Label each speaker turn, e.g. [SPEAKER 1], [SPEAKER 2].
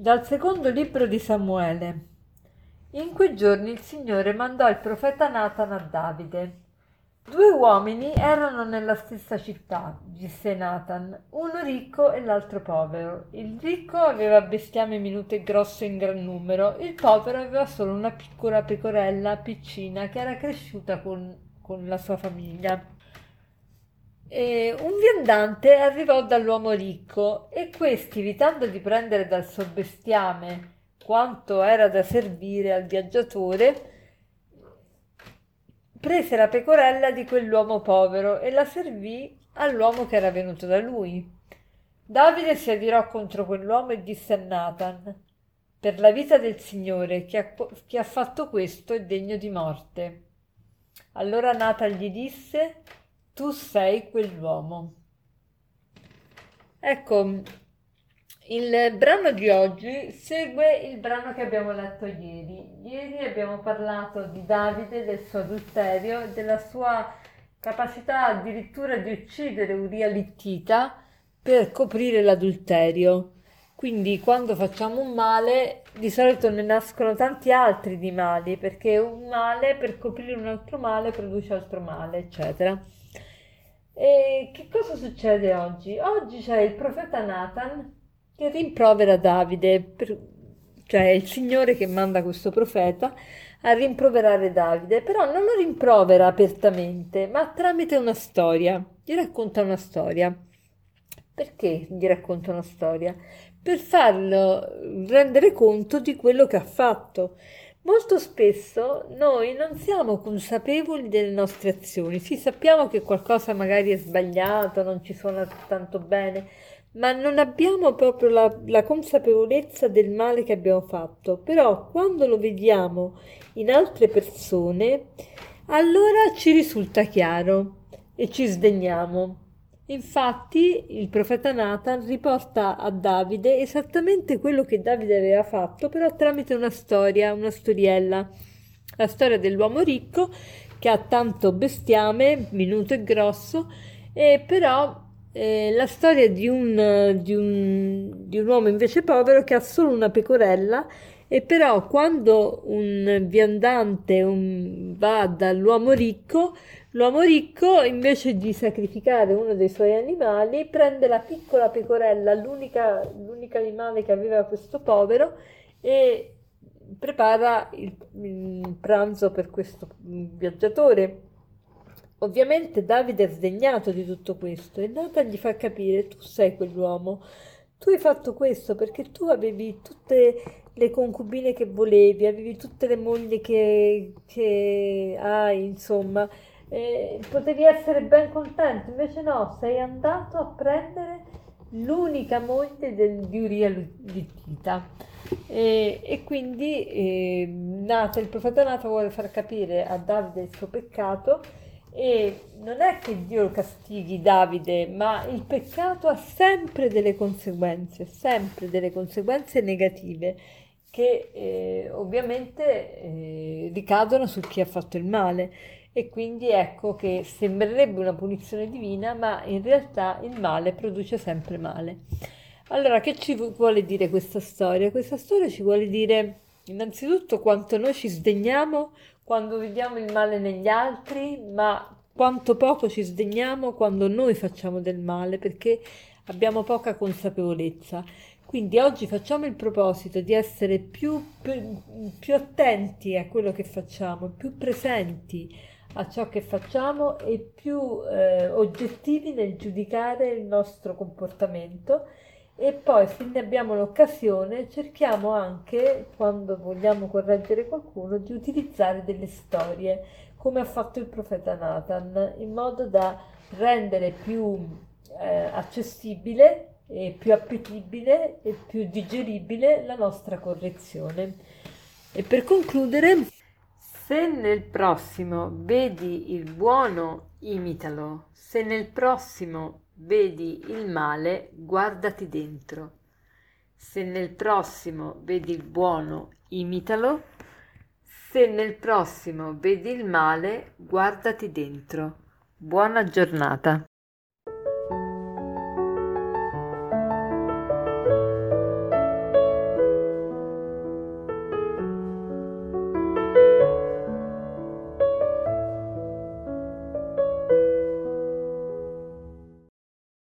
[SPEAKER 1] Dal secondo libro di Samuele. In quei giorni il Signore mandò il profeta Nathan a Davide. Due uomini erano nella stessa città, disse Nathan, uno ricco e l'altro povero. Il ricco aveva bestiame minuto e grosso in gran numero, il povero aveva solo una piccola pecorella piccina che era cresciuta con, con la sua famiglia. E un viandante arrivò dall'uomo ricco e questi, evitando di prendere dal suo bestiame quanto era da servire al viaggiatore, prese la pecorella di quell'uomo povero e la servì all'uomo che era venuto da lui. Davide si adirò contro quell'uomo e disse a Nathan, per la vita del Signore, chi ha, chi ha fatto questo è degno di morte. Allora Nathan gli disse, tu sei quell'uomo. Ecco, il brano di oggi segue il brano che abbiamo letto ieri. Ieri abbiamo parlato di Davide, del suo adulterio della sua capacità addirittura di uccidere Uria Littita per coprire l'adulterio. Quindi quando facciamo un male di solito ne nascono tanti altri di mali perché un male per coprire un altro male produce altro male, eccetera. E che cosa succede oggi? Oggi c'è il profeta Nathan che rimprovera Davide, per, cioè il Signore che manda questo profeta a rimproverare Davide, però non lo rimprovera apertamente, ma tramite una storia, gli racconta una storia. Perché gli racconta una storia? Per farlo rendere conto di quello che ha fatto. Molto spesso noi non siamo consapevoli delle nostre azioni, sì sappiamo che qualcosa magari è sbagliato, non ci suona tanto bene, ma non abbiamo proprio la, la consapevolezza del male che abbiamo fatto. Però quando lo vediamo in altre persone, allora ci risulta chiaro e ci sdegniamo. Infatti il profeta Nathan riporta a Davide esattamente quello che Davide aveva fatto, però tramite una storia, una storiella, la storia dell'uomo ricco che ha tanto bestiame, minuto e grosso, e però eh, la storia di un, di, un, di un uomo invece povero che ha solo una pecorella e però quando un viandante un, va dall'uomo ricco, l'uomo ricco invece di sacrificare uno dei suoi animali prende la piccola pecorella, l'unica, l'unico animale che aveva questo povero, e prepara il, il pranzo per questo viaggiatore. Ovviamente Davide è sdegnato di tutto questo e Nathan gli fa capire tu sei quell'uomo, tu hai fatto questo perché tu avevi tutte le concubine che volevi, avevi tutte le mogli che, che hai, insomma, eh, potevi essere ben contento, invece no, sei andato a prendere l'unica moglie del, di Uria Littita. E, e quindi eh, Nata, il profeta Nata vuole far capire a Davide il suo peccato e non è che Dio castighi Davide, ma il peccato ha sempre delle conseguenze, sempre delle conseguenze negative che eh, ovviamente eh, ricadono su chi ha fatto il male e quindi ecco che sembrerebbe una punizione divina, ma in realtà il male produce sempre male. Allora, che ci vuole dire questa storia? Questa storia ci vuole dire innanzitutto quanto noi ci sdegniamo quando vediamo il male negli altri, ma quanto poco ci sdegniamo quando noi facciamo del male, perché abbiamo poca consapevolezza. Quindi oggi facciamo il proposito di essere più, più, attenti a quello che facciamo, più presenti a ciò che facciamo e più eh, oggettivi nel giudicare il nostro comportamento. E poi se ne abbiamo l'occasione cerchiamo anche quando vogliamo correggere qualcuno di utilizzare delle storie come ha fatto il profeta Nathan in modo da rendere più eh, accessibile e più appetibile e più digeribile la nostra correzione. E per concludere, se nel prossimo vedi il buono, imitalo. Se nel prossimo vedi il male, guardati dentro. Se nel prossimo vedi il buono, imitalo. Se nel prossimo vedi il male, guardati dentro. Buona giornata.